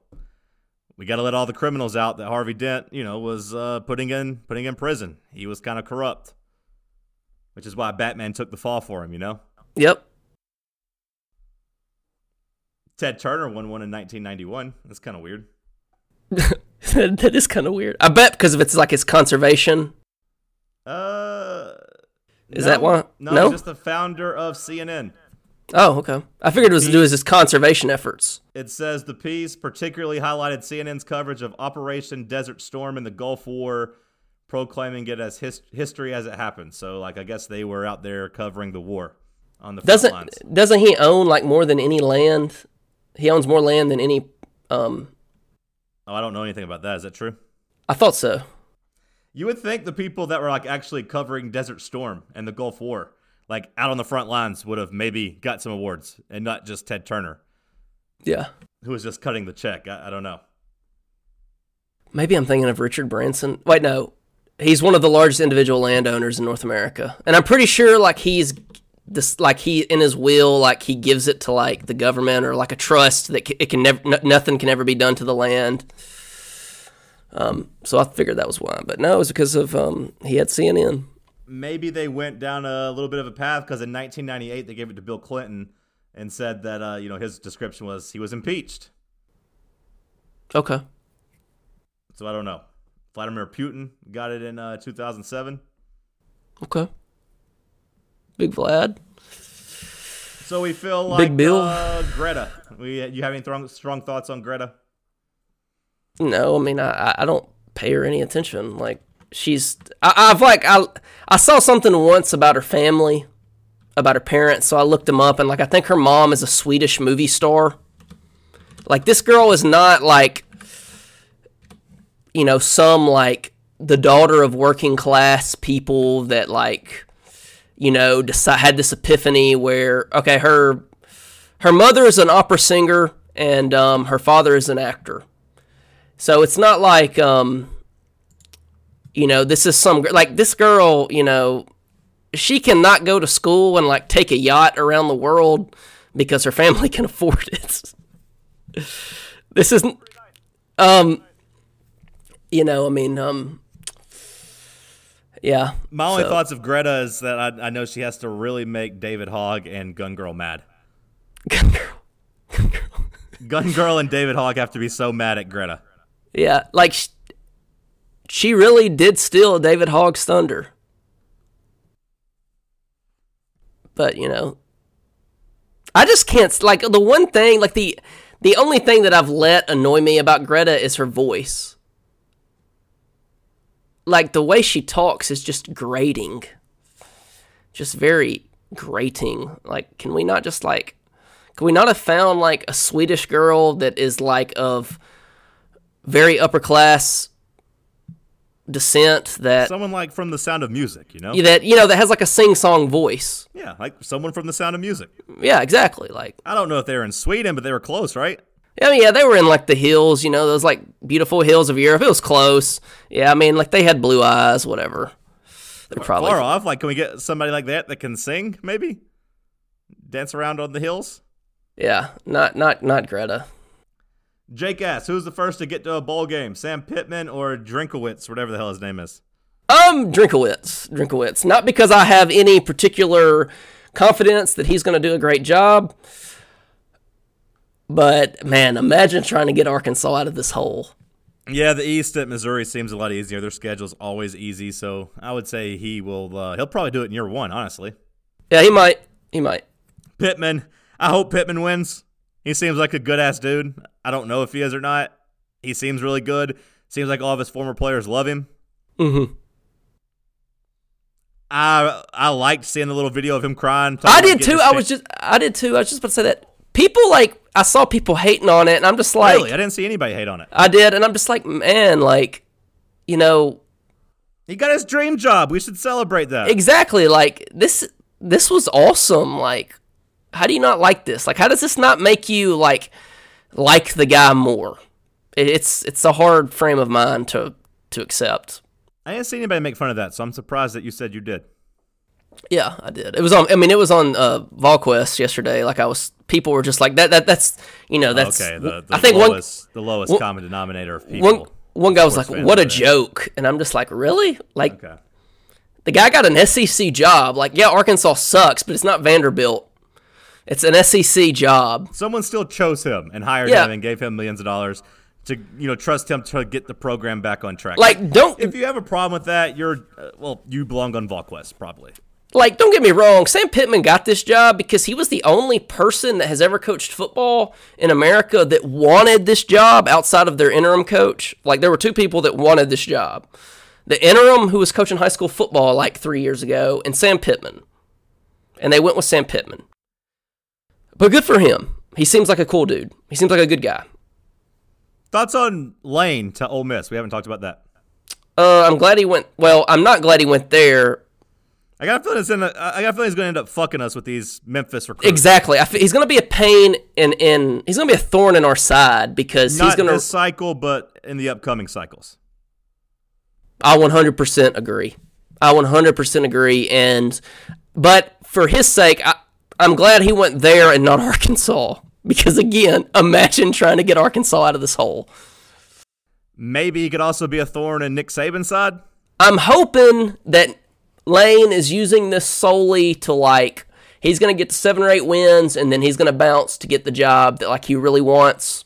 we got to let all the criminals out that Harvey Dent, you know, was uh, putting in putting in prison. He was kind of corrupt, which is why Batman took the fall for him. You know, Yep. Ted Turner won one in 1991. That's kind of weird. <laughs> <laughs> that is kind of weird. I bet because if it's like his conservation. Uh, Is no, that why- No, no? he's just the founder of CNN. Oh, okay. I figured it was to do with his conservation efforts. It says the piece particularly highlighted CNN's coverage of Operation Desert Storm in the Gulf War, proclaiming it as his- history as it happened. So, like, I guess they were out there covering the war on the front Doesn't lines. doesn't he own like more than any land? He owns more land than any. Um, Oh, I don't know anything about that. Is that true? I thought so. You would think the people that were like actually covering Desert Storm and the Gulf War, like out on the front lines, would have maybe got some awards, and not just Ted Turner, Yeah. who was just cutting the check. I, I don't know. Maybe I'm thinking of Richard Branson. Wait, no. He's one of the largest individual landowners in North America. And I'm pretty sure like he's this like he in his will like he gives it to like the government or like a trust that it can never n- nothing can ever be done to the land. Um so I figured that was why. But no, it was because of um he had CNN. maybe they went down a little bit of a path because in 1998 they gave it to Bill Clinton and said that uh, you know his description was he was impeached. Okay. So I don't know. Vladimir Putin got it in uh, 2007. Okay. Big Vlad. So we feel like Big Bill. Uh, Greta. We you have any strong, strong thoughts on Greta? No, I mean I I- don't pay her any attention. Like she's I, I've like I I saw something once about her family, about her parents. So I looked them up and like I think her mom is a Swedish movie star. Like this girl is not like you know some like the daughter of working class people that like you know decide, had this epiphany where okay her her mother is an opera singer and um, her father is an actor so it's not like um you know, this is some like this girl, you know, she cannot go to school and like take a yacht around the world because her family <laughs> can afford it. this isn't um you know, I mean, um yeah. My only So- thoughts of Greta is that I, I know she has to really make David Hogg and Gun Girl mad. <laughs> Gun girl. Gun Girl and David Hogg have to be so mad at Greta. Yeah, like sh- she really did steal David Hogg's thunder. But, you know, I just can't like the one thing like the the only thing that I've let annoy me about Greta is her voice. Like the way she talks is just grating. Just very grating. Like can we not just like can we not have found like a Swedish girl that is like of very upper class descent that Someone like from The Sound of Music, you know? that you know that has like a sing song voice. Yeah, like someone from The Sound of Music. Yeah, exactly. Like I don't know if they were in Sweden, but they were close, right? I mean, yeah, they were in like the hills, you know, those like beautiful hills of Europe. It was close. Yeah, I mean, like they had blue eyes, whatever. They're probably Far off. Like, can we get somebody like that that can sing, maybe? Dance around on the hills? yeah, not not not Greta. Jake asks, who's the first to get to a bowl game? Sam Pittman or Drinkowitz, whatever the hell his name is. Um, Drinkowitz. Drinkowitz. Not because I have any particular confidence that he's going to do a great job, but man, imagine trying to get Arkansas out of this hole. Yeah, the East at Missouri seems a lot easier. Their schedule's always easy, so I would say he will. Uh, he'll probably do it in year one, honestly. Yeah, he might. He might. Pittman. I hope Pittman wins. He seems like a good ass dude. I don't know if he is or not. He seems really good. Seems like all of his former players love him. Mm-hmm. I I liked seeing the little video of him crying. I did too. I was just. I did too. I was just about to say that. People like. I saw people hating on it, and I'm just like. really. I didn't see anybody hate on it. I did, and I'm just like, man, like, you know, He got his dream job. We should celebrate that. exactly. Like this. This was awesome. Like, how do you not like this? Like, how does this not make you like like the guy more? It's it's a hard frame of mind to to accept. I didn't see anybody make fun of that, so I'm surprised that you said you did. Yeah, I did. It was on. I mean, it was on uh, VolQuest yesterday. Like, I was. People were just like that. That that's you know that's. okay, the, the I think one lowest the lowest one- common denominator of people. one one guy was like, "What a joke," and I'm just like, "Really?" Like, Okay. the guy got an SEC job. Like, yeah, Arkansas sucks, but it's not Vanderbilt. It's an SEC job. Someone still chose him and hired Yeah. him and gave him millions of dollars to you know trust him to get the program back on track. Like, don't if you have a problem with that, you're uh, well, you belong on VolQuest probably. Like don't get me wrong. Sam Pittman got this job because he was the only person that has ever coached football in America that wanted this job outside of their interim coach. Like, there were two people that wanted this job: the interim who was coaching high school football like three years ago, and Sam Pittman. And they went with Sam Pittman. But good for him. He seems like a cool dude. He seems like a good guy. Thoughts on Lane to Ole Miss? We haven't talked about that. Uh, I'm glad he went. Well, I'm not glad he went there. I got a feeling it's in. A, I got a feeling he's going to end up fucking us with these Memphis recruits. Exactly. I he's going to be a pain in in. He's going to be a thorn in our side because Not he's going to. this cycle, but in the upcoming cycles. I 100% agree. I 100% agree. And but for his sake, I, I'm glad he went there and not <laughs> Arkansas because again, imagine trying to get Arkansas out of this hole. Maybe he could also be a thorn in Nick Saban's side. I'm hoping that Lane is using this solely to like he's gonna get to seven or eight wins and then he's gonna bounce to get the job that like he really wants.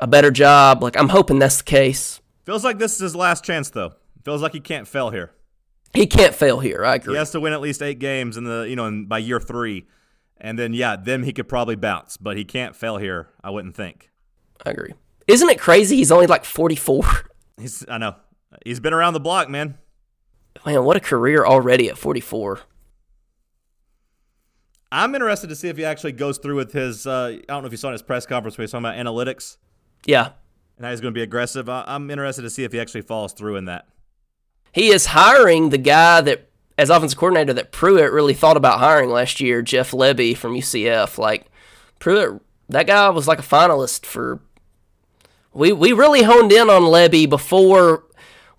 A better job. Like I'm hoping that's the case. Feels like this is his last chance, though. Feels like he can't fail here. He can't fail here. I agree. He has to win at least eight games in the you know in, by year three, and then yeah, then he could probably bounce. But he can't fail here. I wouldn't think. I agree. Isn't it crazy? He's only like 44. He's I know he's been around the block, man. Man, what a career already at 44. I'm interested to see if he actually goes through with his. Uh, I don't know if you saw in his press conference where he's talking about analytics Yeah. and how he's going to be aggressive. I, I'm interested to see if he actually follows through in that. He is hiring the guy that, as offensive coordinator, that Pruitt really thought about hiring last year, Jeff Lebby from UCF. Like, Pruitt, that guy was like a finalist for. We, we really honed in on Lebby before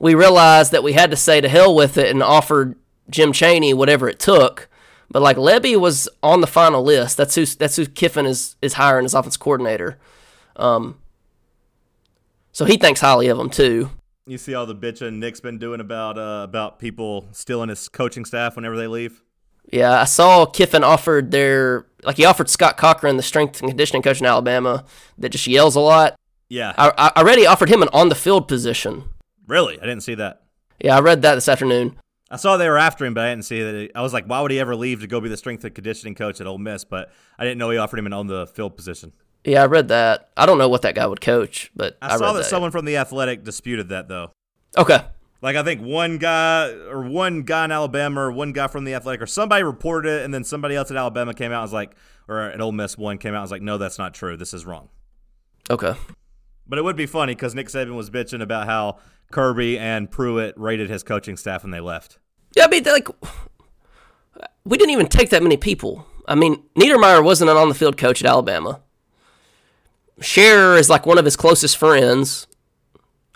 we realized that we had to say to hell with it and offered Jim Chaney whatever it took. But like Lebby was on the final list. That's who that's who Kiffin is is hiring as offensive coordinator. Um, so he thinks highly of him too. You see all the bitching Nick's been doing about uh, about people stealing his coaching staff whenever they leave. Yeah, I saw Kiffin offered their like he offered Scott Cochran, the strength and conditioning coach in Alabama, that just yells a lot. Yeah, I, I I read he offered him an on the field position. Really, I didn't see that. Yeah, I read that this afternoon. I saw they were after him, but I didn't see that. I was like, why would he ever leave to go be the strength and conditioning coach at Ole Miss? But I didn't know he offered him an on the field position. Yeah, I read that. I don't know what that guy would coach, but I, I, saw read that, that. someone from the Athletic disputed that though. Okay, Like I think one guy or one guy in Alabama or one guy from the Athletic or somebody reported it, and then somebody else at Alabama came out and was like, or at Ole Miss one came out and was like, no, that's not true. This is wrong. okay. But it would be funny because Nick Saban was bitching about how Kirby and Pruitt rated his coaching staff when they left. Yeah, I mean, like we didn't even take that many people. I mean, Niedermeyer wasn't an on the field coach at Alabama. Sherrer is like one of his closest friends,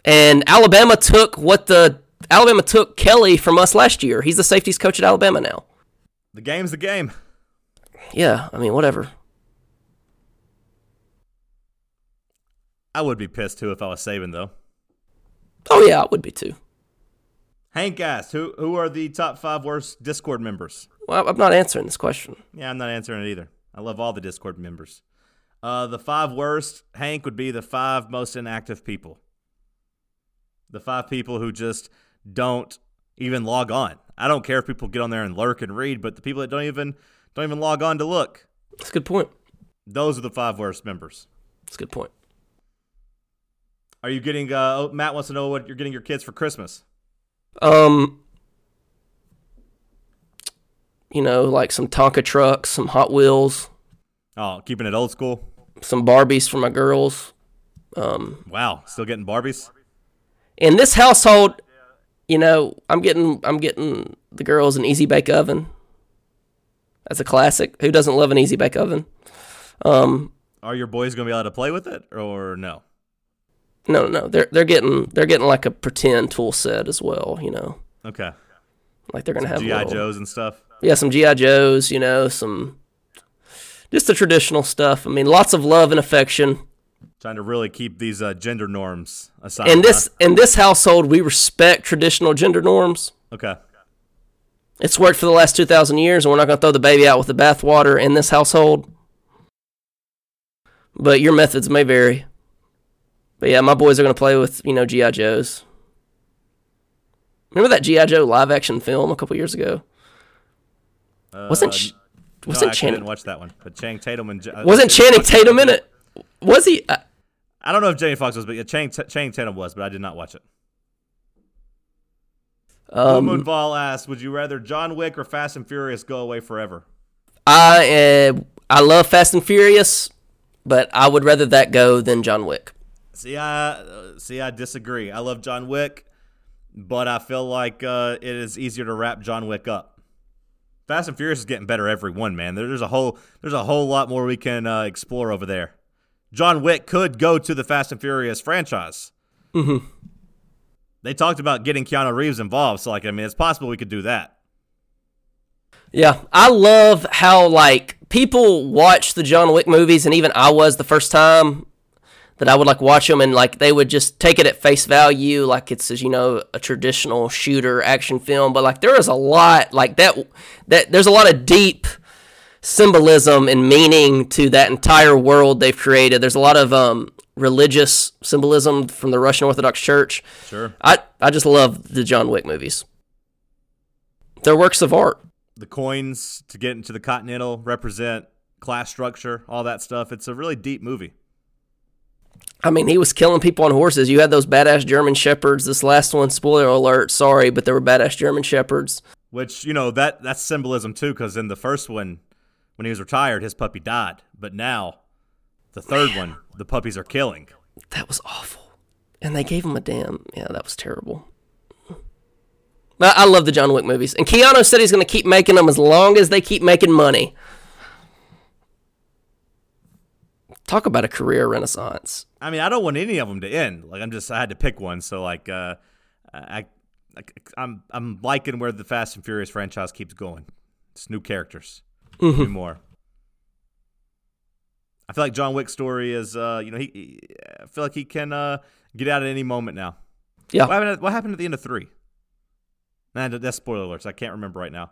and Alabama took what the Alabama took Kelly from us last year. He's the safeties coach at Alabama now. The game's the game. Yeah, I mean, whatever. I would be pissed too if I was Saban though. Oh yeah, I would be too. Hank asked, "Who who are the top five worst Discord members?" Well, I'm not answering this question. Yeah, I'm not answering it either. I love all the Discord members. Uh, the five worst, Hank, would be the five most inactive people. The five people who just don't even log on. I don't care if people get on there and lurk and read, but the people that don't even don't even log on to look, That's a good point. those are the five worst members. That's a good point. Are you getting? Uh, oh, Matt wants to know what you're getting your kids for Christmas. Um, you know, like some Tonka trucks, some Hot Wheels, Oh, keeping it old school. some Barbies for my girls. Um, Wow, still getting Barbies. in this household, you know, I'm getting I'm getting the girls an easy bake oven. That's a classic. Who doesn't love an easy bake oven? Um, Are your boys gonna be able to play with it or no? No, no. They're they're getting they're getting like a pretend tool set as well. You know, Okay, like they're gonna have GI little- Joes and stuff. Yeah, some GI Joes. You know, some just the traditional stuff. I mean, lots of love and affection. Trying to really keep these uh, gender norms aside. In this huh? in this household, we respect traditional gender norms. okay. It's worked for the last two thousand years, and we're not going to throw the baby out with the bathwater in this household. But your methods may vary. But yeah, my boys are going to play with you know GI Joes. Remember that GI Joe live action film a couple years ago? wasn't sh- No, wasn't I Channing didn't watch that one. But Channing Tatum and uh, wasn't Channing Tatum in it? Was he? Uh, I don't know if Jamie Foxx was, but yeah, Channing, Channing Tatum was, but I did not watch it. Um, Vol asked, "Would you rather John Wick or Fast and Furious go away forever?" I uh, I love Fast and Furious, but I would rather that go than John Wick. See, I uh, see, I disagree. I love John Wick, but I feel like uh, it is easier to wrap John Wick up. Fast and Furious is getting better every one, man. There's a whole there's a whole lot more we can uh, explore over there. John Wick could go to the Fast and Furious franchise. Mm-hmm. They talked about getting Keanu Reeves involved, so like I mean, it's possible we could do that. Yeah, I love how like people watch the John Wick movies, and even I was the first time that I would like watch them, and like they would just take it at face value, like it's as you know a traditional shooter action film. But like there is a lot like that that there's a lot of deep symbolism and meaning to that entire world they've created. There's a lot of um, religious symbolism from the Russian Orthodox Church. Sure. I I just love the John Wick movies. They're works of art. The coins to get into the Continental represent class structure, all that stuff. It's a really deep movie. I mean, he was killing people on horses. You had those badass German shepherds. This last one, spoiler alert, sorry, but they were badass German shepherds. Which you know that that's symbolism too, because in the first one, when he was retired, his puppy died. But now, the third one, the puppies are killing. That was awful. And they gave him a damn. Yeah, that was terrible. I love the John Wick movies. And Keanu said he's going to keep making them as long as they keep making money. Talk about a career renaissance. I mean, I don't want any of them to end. Like I'm just, I had to pick one. So like, uh, I, I I'm I'm liking where the Fast and Furious franchise keeps going. It's new characters, new more. I feel like John Wick's story is, uh, you know, he, he I feel like he can uh, get out at any moment now. Yeah. What happened? At, what happened at the end of three? Man, that's spoiler alerts. I can't remember right now.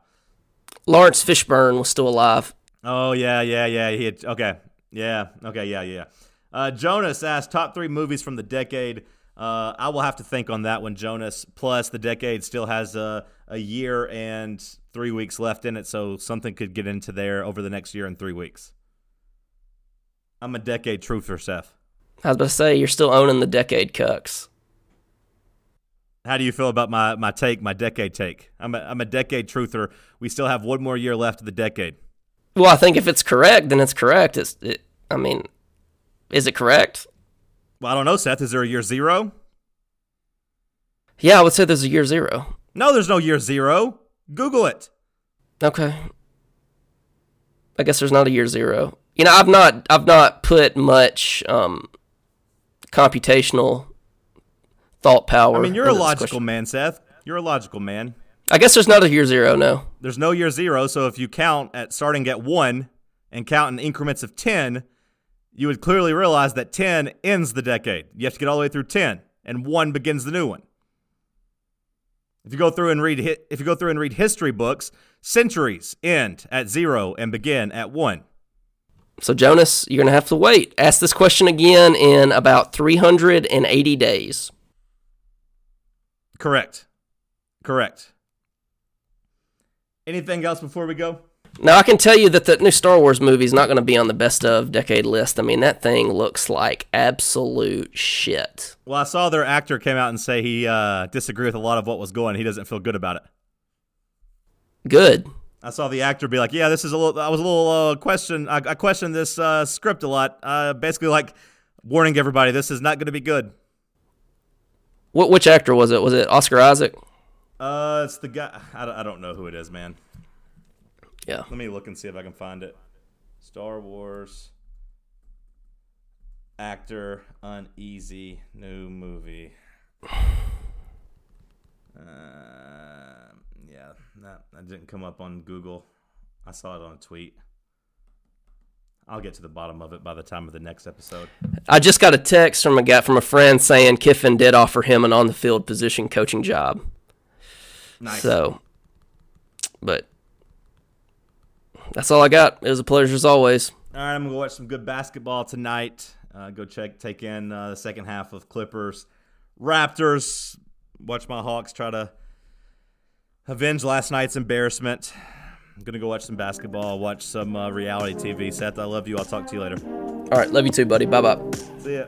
Laurence Fishburne was still alive. Oh yeah, yeah, yeah. He had, okay, yeah, okay, yeah, yeah. Uh, Jonas asked top three movies from the decade. Uh, I will have to think on that one, Jonas. Plus, the decade still has a a year and three weeks left in it, so something could get into there over the next year and three weeks. I'm a decade truther, Seth. I was about to say, you're still owning the decade cucks. How do you feel about my, my take, my decade take? I'm a, I'm a decade truther. We still have one more year left of the decade. Well, I think if it's correct, then it's correct. It's, it, I mean, is it correct? Well, I don't know, Seth. Is there a year zero? Yeah, I would say there's a year zero. No, there's no year zero. Google it. Okay. I guess there's not a year zero. You know, I've not I've not put much um, computational thought power. I mean, you're a logical question. man, Seth. You're a logical man. I guess there's not a year zero. No. There's no year zero, so if you count at starting at one and count in increments of ten, you would clearly realize that 10 ends the decade. You have to get all the way through 10, and 1 begins the new one. If you go through and read if you go through and read history books, centuries end at 0 and begin at 1. So Jonas, you're going to have to wait. Ask this question again in about 380 days. Correct. Correct. Anything else before we go? Now I can tell you that the new Star Wars movie is not going to be on the best of decade list. I mean, that thing looks like absolute shit. Well, I saw their actor came out and say he uh, disagreed with a lot of what was going. He doesn't feel good about it. Good. I saw the actor be like, "Yeah, this is a little." I was a little uh, question. I, I questioned this uh, script a lot. Uh, basically, like warning everybody, this is not going to be good. What which actor was it? Was it Oscar Isaac? Uh, it's the guy. I don't, I don't know who it is, man. Yeah. Let me look and see if I can find it. Star Wars actor uneasy new movie. <sighs> Uh, yeah, that that didn't come up on Google. I saw it on a tweet. I'll get to the bottom of it by the time of the next episode. I just got a text from a guy from a friend saying Kiffin did offer him an on the field position coaching job. Nice. So, but that's all I got. It was a pleasure as always. All right, I'm gonna go watch some good basketball tonight. Uh, go check, take in uh, the second half of Clippers, Raptors. Watch my Hawks try to avenge last night's embarrassment. I'm gonna go watch some basketball, watch some uh, reality TV. Seth, I love you. I'll talk to you later. All right, love you too, buddy. Bye bye. See ya.